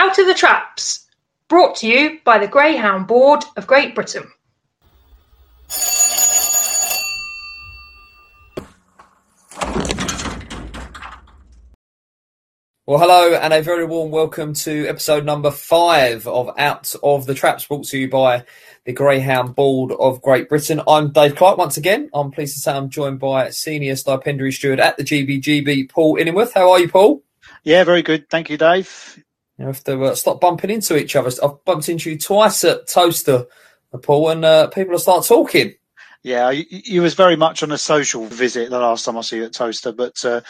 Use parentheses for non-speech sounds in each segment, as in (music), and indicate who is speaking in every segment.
Speaker 1: Out of the Traps, brought to you by the Greyhound Board of Great Britain.
Speaker 2: Well, hello, and a very warm welcome to episode number five of Out of the Traps, brought to you by the Greyhound Board of Great Britain. I'm Dave Clark once again. I'm pleased to say I'm joined by senior stipendiary steward at the GBGB, Paul Inningworth. How are you, Paul?
Speaker 3: Yeah, very good. Thank you, Dave.
Speaker 2: You have to uh, stop bumping into each other. I've bumped into you twice at Towcester, Paul, and uh, people will start talking.
Speaker 3: Yeah, you, you, was very much on a social visit the last time I see you at Towcester, but uh,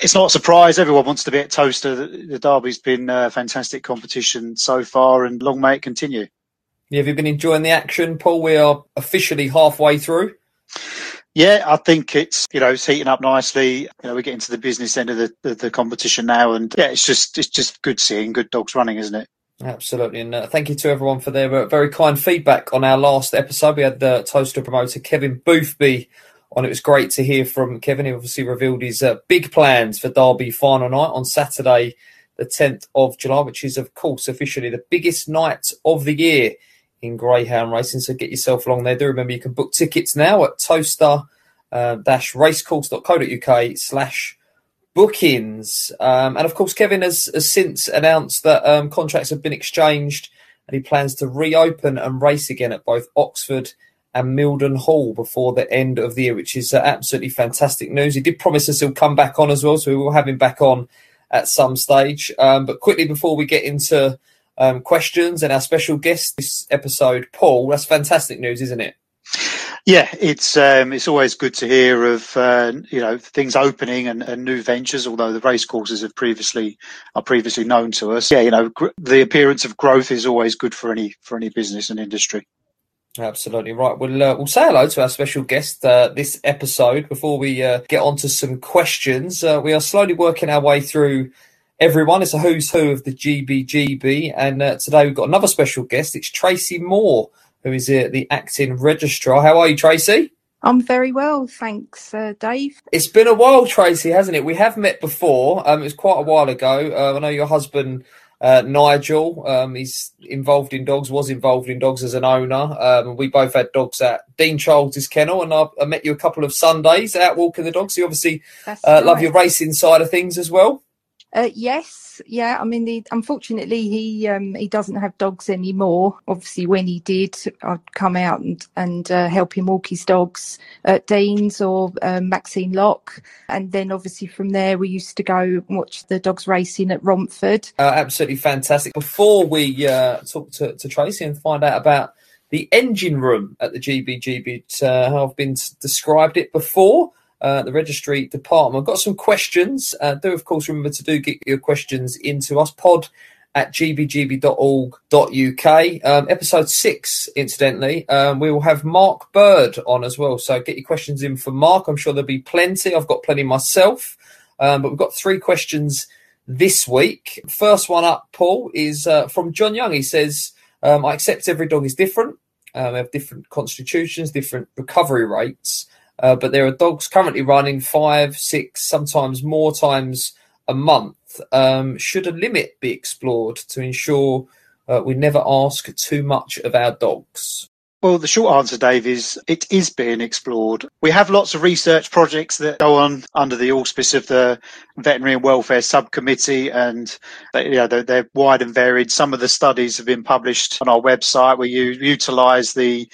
Speaker 3: it's not a surprise. Everyone wants to be at Towcester. The, the Derby's been a fantastic competition so far, and long may it continue.
Speaker 2: Yeah, have you been enjoying the action, Paul? We are officially halfway through.
Speaker 3: Yeah, I think it's you know it's heating up nicely. You know, we're getting to the business end of the, the, the competition now, and yeah, it's just it's just good seeing good dogs running, isn't it?
Speaker 2: Absolutely, and uh, thank you to everyone for their uh, very kind feedback on our last episode. We had the Towcester promoter Kevin Boothby on. It was great to hear from Kevin. He obviously revealed his uh, big plans for Derby final night on Saturday, the 10th of July, which is of course officially the biggest night of the year in greyhound racing. So get yourself along there. Do remember you can book tickets now at towcester-racecourse.co.uk uh, dash racecourse.co.uk slash bookings. Um, and of course, Kevin has, has since announced that um, contracts have been exchanged and he plans to reopen and race again at both Oxford and Mildenhall before the end of the year, which is uh, absolutely fantastic news. He did promise us he'll come back on as well, so we will have him back on at some stage. Um, but quickly before we get into um, questions and our special guest this episode, Paul, that's fantastic news, isn't it?
Speaker 3: Yeah, it's um, it's always good to hear of uh, you know things opening and, and, new ventures. Although the race courses have previously are previously known to us, yeah, you know gr- the appearance of growth is always good for any for any business and industry.
Speaker 2: Absolutely right. We'll uh, we'll say hello to our special guest uh, this episode before we uh, get on to some questions. Uh, we are slowly working our way through everyone. It's a who's who of the GBGB, and uh, today we've got another special guest. It's Tracy Moore who is uh, the acting registrar. How are you, Tracy?
Speaker 4: I'm very well, thanks, uh, Dave.
Speaker 2: It's been a while, Tracy, hasn't it? We have met before. Um, it was quite a while ago. Uh, I know your husband, uh, Nigel, um, he's involved in dogs, was involved in dogs as an owner. Um, we both had dogs at Dean Charles's kennel, and I, I, met you a couple of Sundays out walking the dogs. you obviously uh, love your racing side of things as well.
Speaker 4: Uh, yes, yeah. I mean, unfortunately, he um, he doesn't have dogs anymore. Obviously, when he did, I'd come out and and uh, help him walk his dogs at Dean's or um, Maxine Lock, and then obviously from there we used to go watch the dogs racing at Romford.
Speaker 2: Uh, absolutely fantastic. Before we uh, talk to, to Tracy and find out about the engine room at the GBGB, uh, how I've been described it before. Uh, the registry department. I've got some questions. Uh, do, of course, remember to do get your questions into us. Pod at gbgb.org.uk. Um, episode six, incidentally, um, we will have Mark Bird on as well. So get your questions in for Mark. I'm sure there'll be plenty. I've got plenty myself. Um, but we've got three questions this week. First one up, Paul, is uh, from John Young. He says, um, I accept every dog is different. Um, have different constitutions, different recovery rates. Uh, but there are dogs currently running five, six, sometimes more times a month. Um, should a limit be explored to ensure uh, we never ask too much of our dogs?
Speaker 3: Well, the short answer, Dave, is it is being explored. We have lots of research projects that go on under the auspice of the Veterinary and Welfare Subcommittee, and they, you know, they're, they're, wide and varied. Some of the studies have been published on our website where you utilise the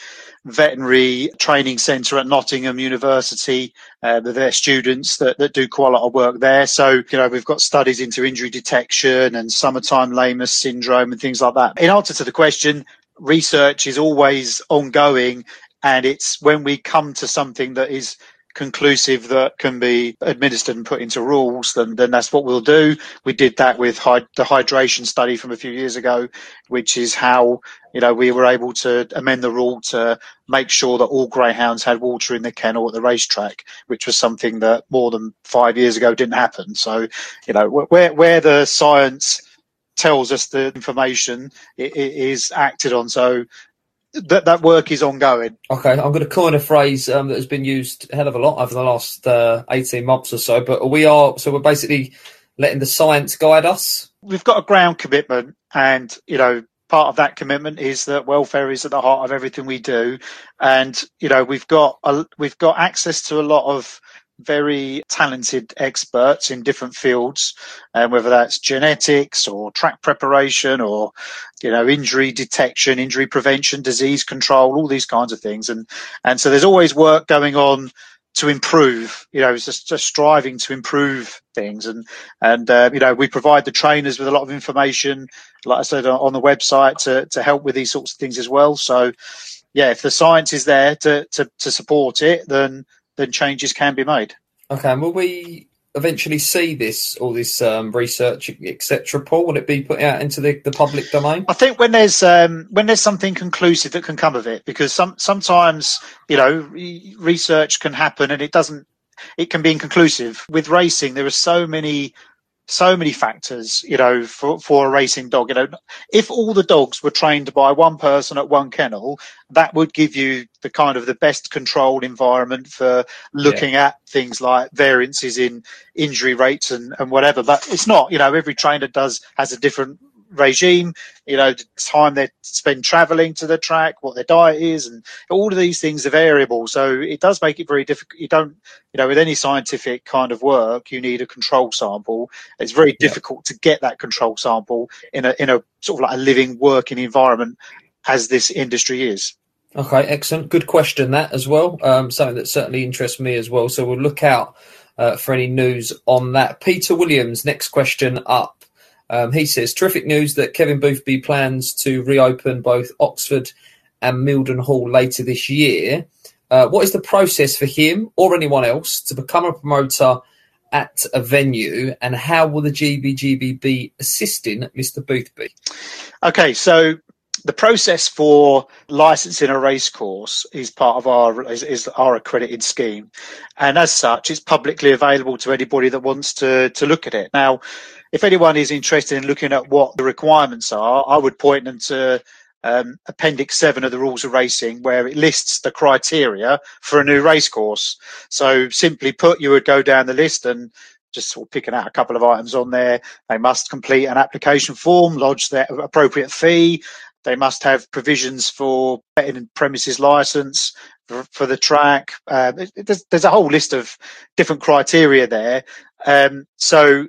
Speaker 3: veterinary training centre at Nottingham University uh, with their students that, that do quite a lot of work there. So, you know, we've got studies into injury detection and summertime lameness syndrome and things like that. In answer to the question, research is always ongoing and it's when we come to something that is conclusive that can be administered and put into rules, then then that's what we'll do. We did that with the hydration study from a few years ago, which is how you know we were able to amend the rule to make sure that all greyhounds had water in the kennel at the racetrack, which was something that more than five years ago didn't happen. So you know where where the science tells us the information it, it is acted on. So that that work is ongoing.
Speaker 2: Okay, I'm going to coin a phrase um, that has been used a hell of a lot over the last uh, 18 months or so. But we are so we're basically letting the science guide us?
Speaker 3: We've got a ground commitment, and you know, part of that commitment is that welfare is at the heart of everything we do, and you know, we've got a, we've got access to a lot of very talented experts in different fields, and uh, whether that's genetics or track preparation or you know injury detection, injury prevention, disease control, all these kinds of things. And and so there's always work going on to improve. You know, it's just, just striving to improve things. And and uh, you know, we provide the trainers with a lot of information, like I said on the website, to to help with these sorts of things as well. So yeah, if the science is there to to, to support it, then then changes can be made.
Speaker 2: Okay, and will we eventually see this, all this um, research, etc. Paul, will it be put out into the, the public domain?
Speaker 3: I think when there's um, when there's something conclusive that can come of it, because some sometimes you know research can happen and it doesn't. It can be inconclusive. With racing, there are so many so many factors, you know, for, for a racing dog. You know, if all the dogs were trained by one person at one kennel, that would give you the kind of the best controlled environment for looking yeah. at things like variances in injury rates and, and whatever. But it's not, you know, every trainer does has a different regime, you know, the time they spend traveling to the track, what their diet is, and all of these things are variable. So it does make it very difficult. You don't, you know, with any scientific kind of work, you need a control sample. It's very yeah. difficult to get that control sample in a in a sort of like a living, working environment as this industry is.
Speaker 2: Okay, excellent. Good question that as well. Um, something that certainly interests me as well. So we'll look out uh, for any news on that. Peter Williams, next question up. Um, he says, terrific news that Kevin Boothby plans to reopen both Oxford and Mildenhall later this year. Uh, what is the process for him or anyone else to become a promoter at a venue, and how will the GBGB be assisting Mr. Boothby?
Speaker 3: Okay, so the process for licensing a racecourse is part of our is, is, our accredited scheme, and as such, it's publicly available to anybody that wants to to look at it. Now, if anyone is interested in looking at what the requirements are, I would point them to um, Appendix 7 of the Rules of Racing, where it lists the criteria for a new racecourse. So simply put, you would go down the list and just sort of picking out a couple of items on there. They must complete an application form, lodge their appropriate fee. They must have provisions for betting and premises license for, for the track. Uh, there's, there's, a whole list of different criteria there. Um, so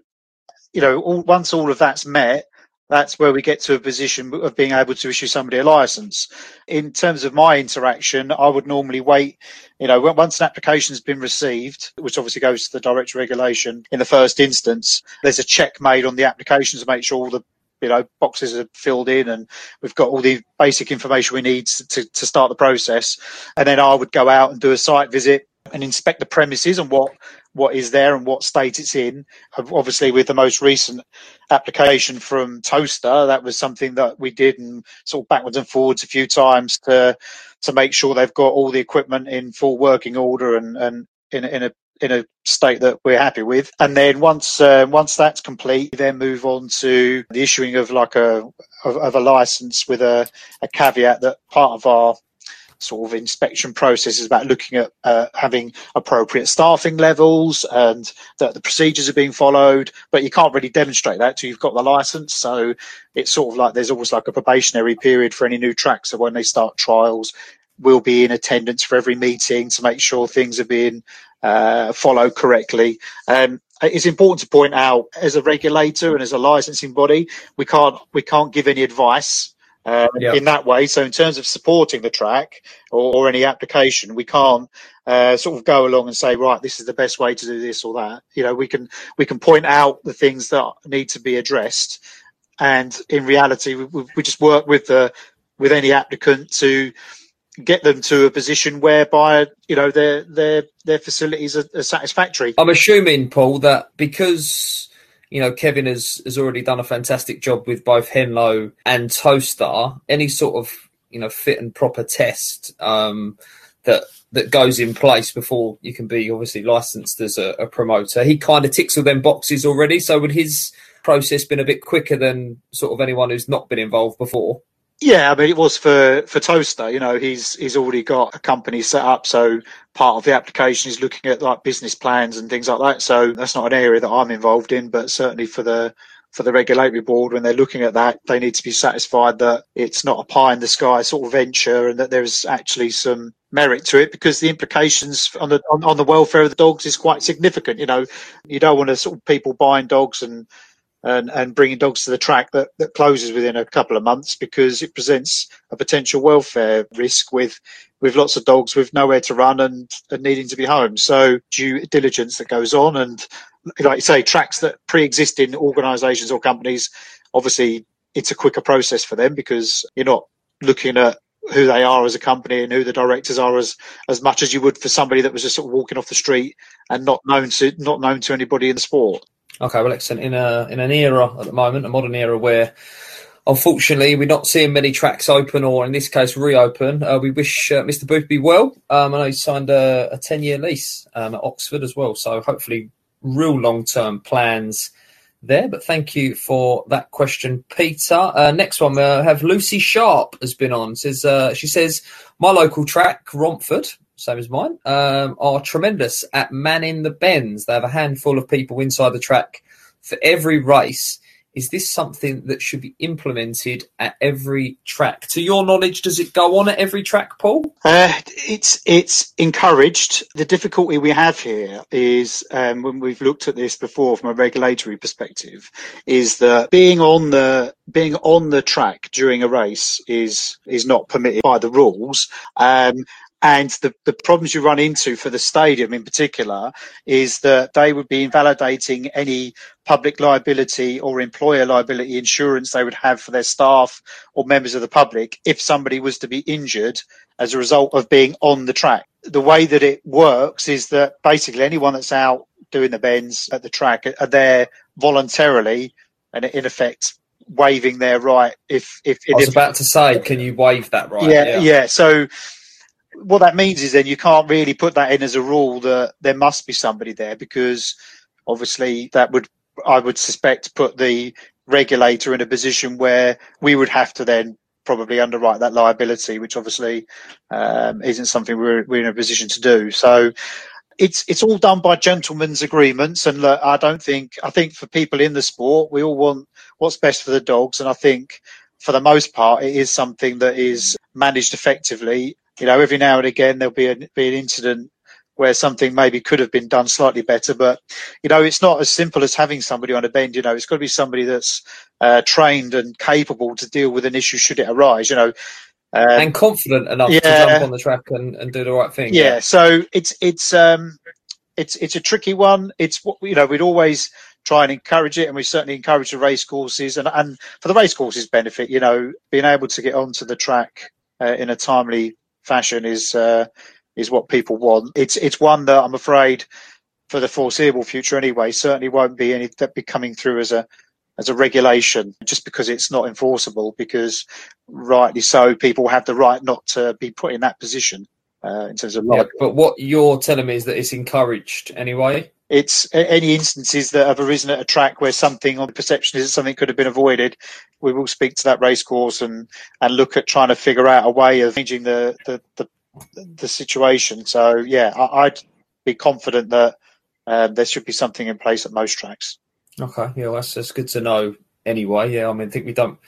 Speaker 3: you know, all, once all of that's met, that's where we get to a position of being able to issue somebody a license. In terms of my interaction, I would normally wait, you know, once an application has been received, which obviously goes to the direct regulation in the first instance, there's a check made on the application to make sure all the you know boxes are filled in and we've got all the basic information we need to, to start the process and then i would go out and do a site visit and inspect the premises and what what is there and what state it's in. Obviously, with the most recent application from Towcester, that was something that we did and sort of backwards and forwards a few times to to make sure they've got all the equipment in full working order and and in, in a in a state that we're happy with. And then once uh, once that's complete, we then move on to the issuing of like a of, of a license with a, a caveat that part of our sort of inspection process is about looking at uh, having appropriate staffing levels and that the procedures are being followed. But you can't really demonstrate that till you've got the license. So it's sort of like there's always like a probationary period for any new track. So when they start trials, we'll be in attendance for every meeting to make sure things are being uh, followed correctly. Um, it's important to point out as a regulator and as a licensing body, we can't we can't give any advice yep. in that way. So in terms of supporting the track or, or any application, we can't uh, sort of go along and say, right, this is the best way to do this or that. You know, we can we can point out the things that need to be addressed, and in reality, we, we just work with the with any applicant to get them to a position whereby you know their their their facilities are, are satisfactory.
Speaker 2: I'm assuming, Paul, that because you know, Kevin has, has already done a fantastic job with both Henlow and Towcester. Any sort of, you know, fit and proper test um, that that goes in place before you can be obviously licensed as a, a promoter. He kind of ticks all them boxes already. So would his process been a bit quicker than sort of anyone who's not been involved before?
Speaker 3: Yeah, I mean, it was for for Towcester. You know, he's he's already got a company set up, so part of the application is looking at like business plans and things like that. So that's not an area that I'm involved in, but certainly for the for the regulatory board, when they're looking at that, they need to be satisfied that it's not a pie in the sky sort of venture and that there's actually some merit to it because the implications on the on, on the welfare of the dogs is quite significant. You know, you don't want to sort of people buying dogs and and, and bringing dogs to the track that, that closes within a couple of months because it presents a potential welfare risk with with lots of dogs with nowhere to run and, and needing to be home. So due diligence that goes on and like you say, tracks that pre-exist in organisations or companies, obviously it's a quicker process for them because you're not looking at who they are as a company and who the directors are as as much as you would for somebody that was just sort of walking off the street and not known to not known to anybody in the sport.
Speaker 2: Okay, well, excellent. In a in an era at the moment, a modern era where unfortunately we're not seeing many tracks open or in this case reopen. Uh, we wish uh, Mr. Boothby well. Um, I know he signed a, a ten year lease um, at Oxford as well, so hopefully real long term plans there. But thank you for that question, Peter. Uh, next one, we have Lucy Sharp has been on. Says uh, she says my local track, Romford, same as mine, um, are tremendous at manning the bends. They have a handful of people inside the track for every race. Is this something that should be implemented at every track? To your knowledge, does it go on at every track, Paul?
Speaker 3: Uh, it's it's encouraged. The difficulty we have here is um, when we've looked at this before from a regulatory perspective, is that being on the being on the track during a race is is not permitted by the rules. Um, and the, the problems you run into for the stadium in particular is that they would be invalidating any public liability or employer liability insurance they would have for their staff or members of the public if somebody was to be injured as a result of being on the track. The way that it works is that basically anyone that's out doing the bends at the track are there voluntarily and in effect waiving their right if if,
Speaker 2: I was
Speaker 3: if,
Speaker 2: about to say, can you waive that right?
Speaker 3: yeah, yeah yeah so what that means is then you can't really put that in as a rule that there must be somebody there because obviously that would I would suspect put the regulator in a position where we would have to then probably underwrite that liability, which obviously um, isn't something we're, we're in a position to do. So it's it's all done by gentlemen's agreements, and look, I don't think I think for people in the sport, we all want what's best for the dogs, and I think for the most part, it is something that is managed effectively you know, every now and again there'll be, a, be an incident where something maybe could have been done slightly better. But you know, it's not as simple as having somebody on a bend. You know, it's got to be somebody that's uh, trained and capable to deal with an issue should it arise. You know,
Speaker 2: um, and confident enough yeah, to jump on the track and, and do the right thing.
Speaker 3: Yeah, yeah. So it's it's um it's it's a tricky one. It's what you know we'd always try and encourage it, and we certainly encourage the race courses and and for the race courses benefit, you know, being able to get onto the track uh, in a timely fashion is uh, is what people want. It's it's one that I'm afraid for the foreseeable future anyway certainly won't be any that be coming through as a as a regulation just because it's not enforceable because rightly so people have the right not to be put in that position uh, in terms of
Speaker 2: yeah, but what you're telling me is that it's encouraged anyway
Speaker 3: it's any instances that have arisen at a track where something on the perception is that something could have been avoided. We will speak to that racecourse and, and look at trying to figure out a way of changing the, the, the, the situation. So yeah, I, would be confident that um, there should be something in place at most tracks.
Speaker 2: Okay, yeah, well, that's, that's good to know. Anyway, yeah, I mean, I think we don't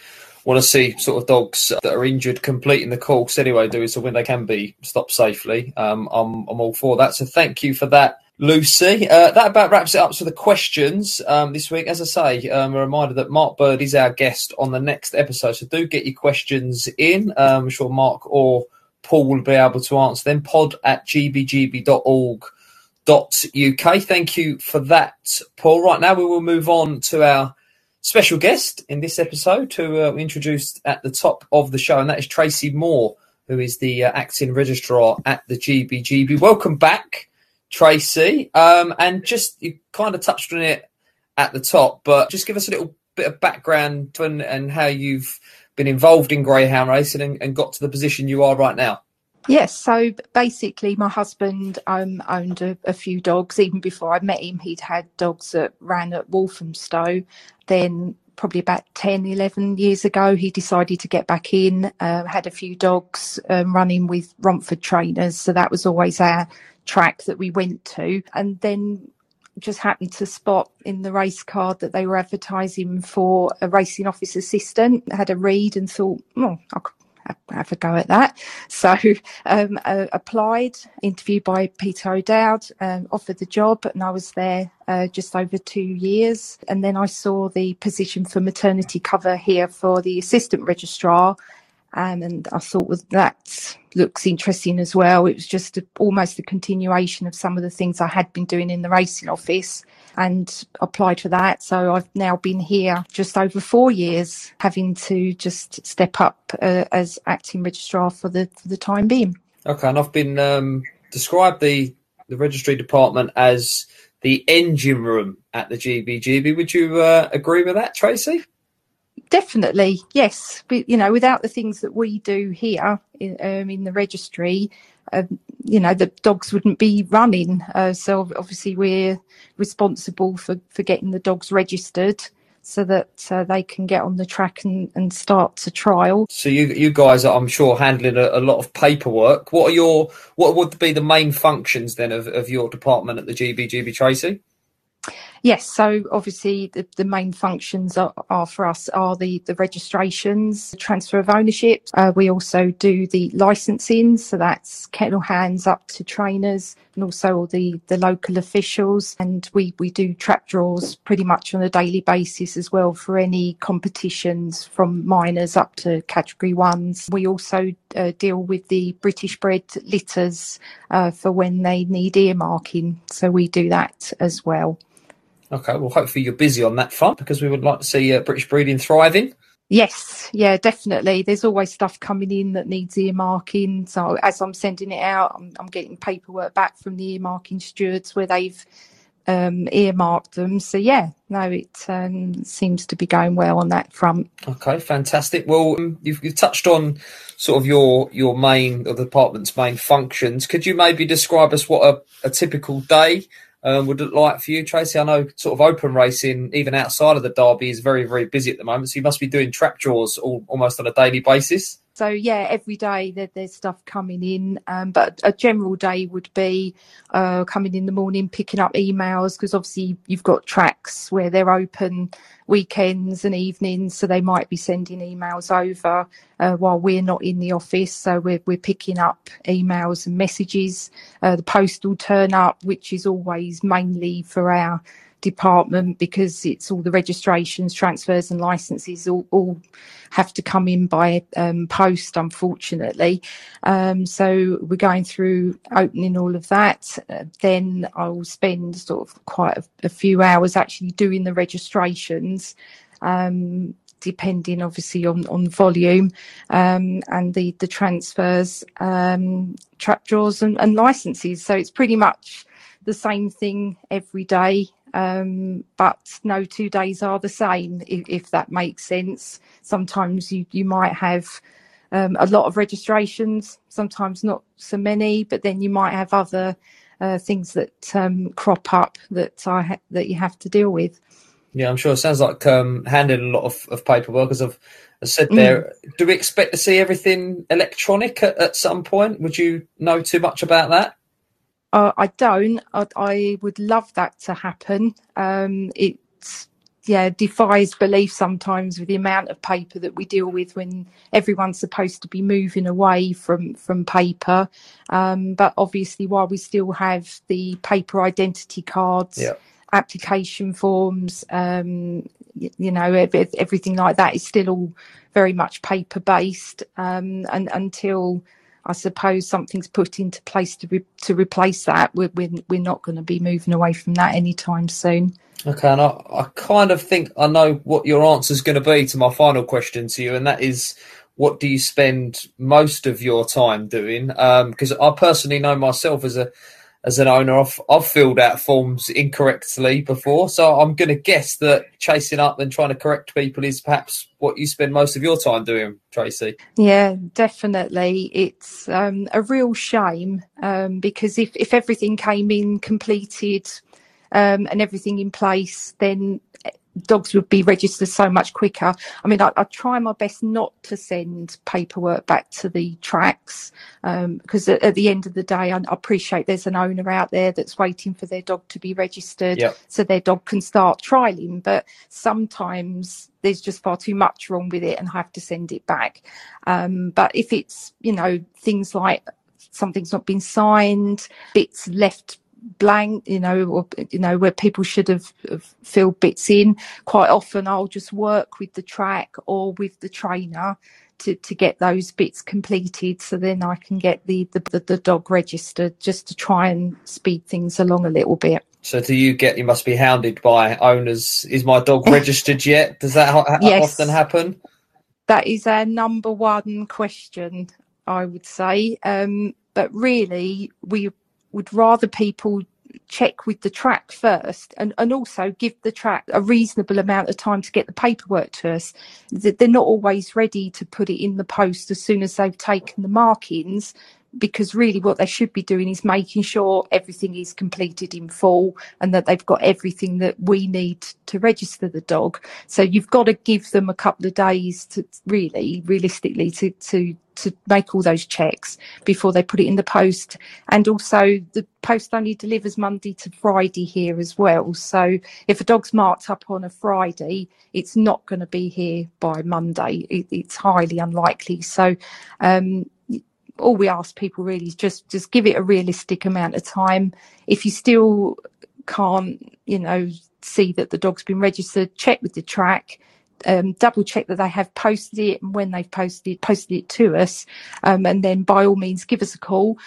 Speaker 2: want to see sort of dogs that are injured completing the course anyway, do it so when they can be stopped safely. Um, I'm I'm all for that. So thank you for that. Lucy. Uh, that about wraps it up for the questions um, this week. As I say, um, a reminder that Mark Bird is our guest on the next episode, so do get your questions in. Um, I'm sure Mark or Paul will be able to answer them. Pod at gbgb.org.uk. Thank you for that, Paul. Right now, we will move on to our special guest in this episode, who uh, we introduced at the top of the show, and that is Tracy Moore, who is the uh, acting registrar at the GBGB. Welcome back. Tracy. Um, and just you kind of touched on it at the top, but just give us a little bit of background and, and how you've been involved in greyhound racing and, and, got to the position you are right now.
Speaker 4: Yes, so basically, my husband um, owned a, a, few dogs. Even before I met him, he'd had dogs that ran at Walthamstow. Then probably about 10, 11 years ago, he decided to get back in, uh, had a few dogs um, running with Romford trainers. So that was always our track that we went to. And then just happened to spot in the race card that they were advertising for a racing office assistant. Had a read and thought, oh, I could have a go at that. So um, uh, applied, interviewed by Peter O'Dowd, um, offered the job, and I was there uh, just over two years. And then I saw the position for maternity cover here for the assistant registrar. Um, and I thought well, that looks interesting as well. It was just a, almost a continuation of some of the things I had been doing in the racing office and applied for that. So I've now been here just over four years, having to just step up uh, as acting registrar for the for the time being.
Speaker 2: Okay, and I've been um, described the the registry department as the engine room at the GBGB. Would you uh, agree with that, Tracy?
Speaker 4: Definitely, yes. But, you know, without the things that we do here in, um, in the registry, um, you know, the dogs wouldn't be running. Uh, so obviously, we're responsible for, for getting the dogs registered so that uh, they can get on the track and, and start to trial.
Speaker 2: So you you guys are, I'm sure, handling a, a, lot of paperwork. What are your what would be the main functions then of, of your department at the GBGB, Tracy?
Speaker 4: Yes, so obviously the, the main functions are, are, for us are the, the registrations, the transfer of ownership. Uh, we also do the licensing, so that's kennel hands up to trainers and also the, the local officials. And we, we do trap draws pretty much on a daily basis as well for any competitions from minors up to category ones. We also uh, deal with the British bred litters uh, for when they need earmarking, so we do that as well.
Speaker 2: Okay, well, hopefully you're busy on that front because we would like to see uh, British breeding thriving.
Speaker 4: Yes, yeah, definitely. There's always stuff coming in that needs earmarking. So as I'm sending it out, I'm, I'm getting paperwork back from the earmarking stewards where they've um, earmarked them. So yeah, no, it um, seems to be going well on that front.
Speaker 2: Okay, fantastic. Well, um, you've, you've, touched on sort of your your main or the department's main functions. Could you maybe describe us what a, a typical day um, would look like for you, Tracy? I know sort of open racing, even outside of the Derby, is very, very busy at the moment. So you must be doing trap draws all, almost on a daily basis.
Speaker 4: So yeah, every day there, there's stuff coming in, um, but a general day would be uh, coming in the morning, picking up emails because obviously you've got tracks where they're open weekends and evenings, so they might be sending emails over uh, while we're not in the office. So we're we're picking up emails and messages. Uh, the postal turn up, which is always mainly for our department because it's all the registrations, transfers, and licenses all, all have to come in by um, post, unfortunately. Um, so we're going through opening all of that. Uh, then I will spend sort of quite a, a, few hours actually doing the registrations. Um, depending obviously on, on volume um, and the, the transfers, um, trap draws and, and licenses. So it's pretty much the same thing every day. Um, but no two days are the same, if, if, that makes sense. Sometimes you, you might have um, a lot of registrations, sometimes not so many, but then you might have other uh, things that um, crop up that I ha- that you have to deal with.
Speaker 2: Yeah, I'm sure it sounds like um, handling a lot of, of paperwork. As I've said there, mm. do we expect to see everything electronic at, at some point? Would you know too much about that?
Speaker 4: Uh, I don't. I, I, would love that to happen. Um, it yeah defies belief sometimes with the amount of paper that we deal with when everyone's supposed to be moving away from from paper. Um, but obviously, while we still have the paper identity cards.
Speaker 2: Yeah.
Speaker 4: Application forms, um, you, you know, everything like that is still all very much paper based. Um, and until I suppose something's put into place to re- to replace that. We're, we're, we're not going to be moving away from that anytime soon.
Speaker 2: Okay, and I, I kind of think I know what your answer is going to be to my final question to you, and that is what do you spend most of your time doing? Because um, I personally know myself as a as an owner, I've, I've filled out forms incorrectly before. So I'm going to guess that chasing up and trying to correct people is perhaps what you spend most of your time doing, Tracy.
Speaker 4: Yeah, definitely. It's um, a real shame um, because if, if everything came in completed um, and everything in place, then dogs would be registered so much quicker. I mean, I, I try my best not to send paperwork back to the tracks because um, at, at, the end of the day, I, I, appreciate there's an owner out there that's waiting for their dog to be registered
Speaker 2: yep.
Speaker 4: so their dog can start trialing. But sometimes there's just far too much wrong with it and I have to send it back. Um, but if it's, you know, things like something's not been signed, bits left blank, you know, or, you know, where people should have, have, filled bits in. Quite often I'll just work with the track or with the trainer to, to get those bits completed so then I can get the, the, the dog registered just to try and speed things along a little bit.
Speaker 2: So do you get, you must be hounded by owners. Is my dog (laughs) registered yet? Does that ha-
Speaker 4: yes.
Speaker 2: often happen?
Speaker 4: That is our number one question, I would say. Um, but really, we would rather people check with the track first and, and also give the track a reasonable amount of time to get the paperwork to us. They're not always ready to put it in the post as soon as they've taken the markings because really what they should be doing is making sure everything is completed in full and that they've got everything that we need to register the dog. So you've got to give them a couple of days to really, realistically, to, to, to make all those checks before they put it in the post. And also the post only delivers Monday to Friday here as well. So if a dog's marked up on a Friday, it's not going to be here by Monday. It, it's highly unlikely. So, um, all we ask people really is just just give it a realistic amount of time. If you still can't, you know, see that the dog's been registered, check with the track. Um, double check that they have posted it and when they've posted posted it to us. Um, and then by all means, give us a call.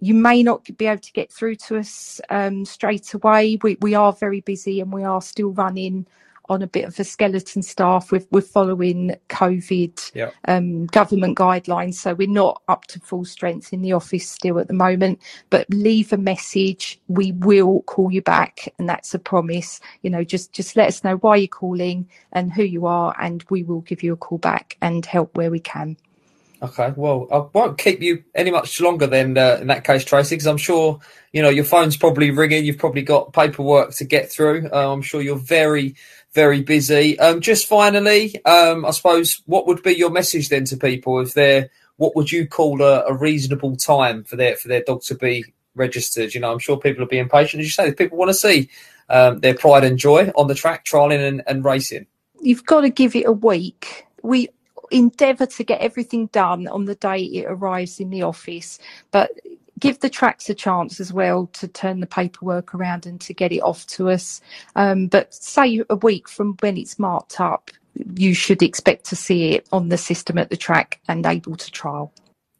Speaker 4: You may not be able to get through to us um, straight away. We, we are very busy and we are still running on a bit of a skeleton staff. We're, we're following COVID
Speaker 2: yeah.
Speaker 4: um, government guidelines, so we're not up to full strength in the office still at the moment. But leave a message. We will call you back, and that's a promise. You know, just just let us know why you're calling and who you are, and we will give you a call back and help where we can.
Speaker 2: Okay, well, I won't keep you any much longer than uh, in that case, Tracy, because I'm sure you know your phone's probably ringing. You've probably got paperwork to get through. Uh, I'm sure you're very very busy. Um, just finally, um, I suppose, what would be your message then to people if they're what would you call a, a, reasonable time for their for their dog to be registered? You know, I'm sure people are being patient. As you say, people want to see um, their pride and joy on the track, trialing and, and racing.
Speaker 4: You've got to give it a week. We endeavour to get everything done on the day it arrives in the office, but give the tracks a chance as well to turn the paperwork around and to get it off to us. Um, but say a week from when it's marked up, you should expect to see it on the system at the track and able to trial.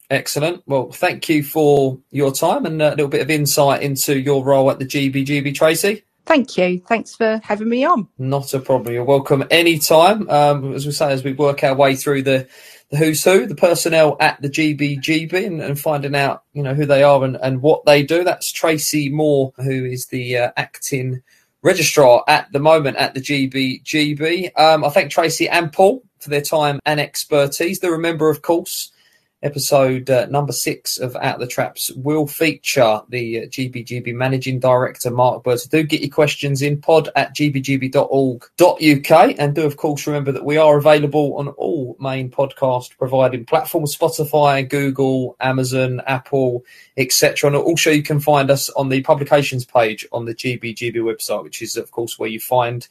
Speaker 2: Excellent. Well, thank you for your time and a little bit of insight into your role at the GBGB, Tracy.
Speaker 4: Thank you. Thanks for having me on.
Speaker 2: Not a problem. You're welcome anytime. Um, as we say, as we work our way through the the who's who, the personnel at the GBGB, and, and, finding out you know who they are and, and what they do. That's Tracy Moore, who is the uh, acting registrar at the moment at the GBGB. Um, I thank Tracy and Paul for their time and expertise. Do remember, of course, episode uh, number six of Out of the Traps will feature the uh, GBGB Managing Director, Mark Bird. Do get your questions in pod at gbgb.org.uk. And do, of course, remember that we are available on all main podcast providing platforms Spotify, Google, Amazon, Apple, etc. And also, you can find us on the publications page on the GBGB website, which is, of course, where you find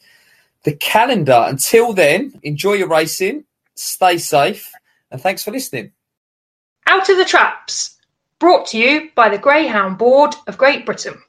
Speaker 2: the calendar. Until then, enjoy your racing, stay safe, and thanks for listening.
Speaker 1: Out of the Traps, brought to you by the Greyhound Board of Great Britain.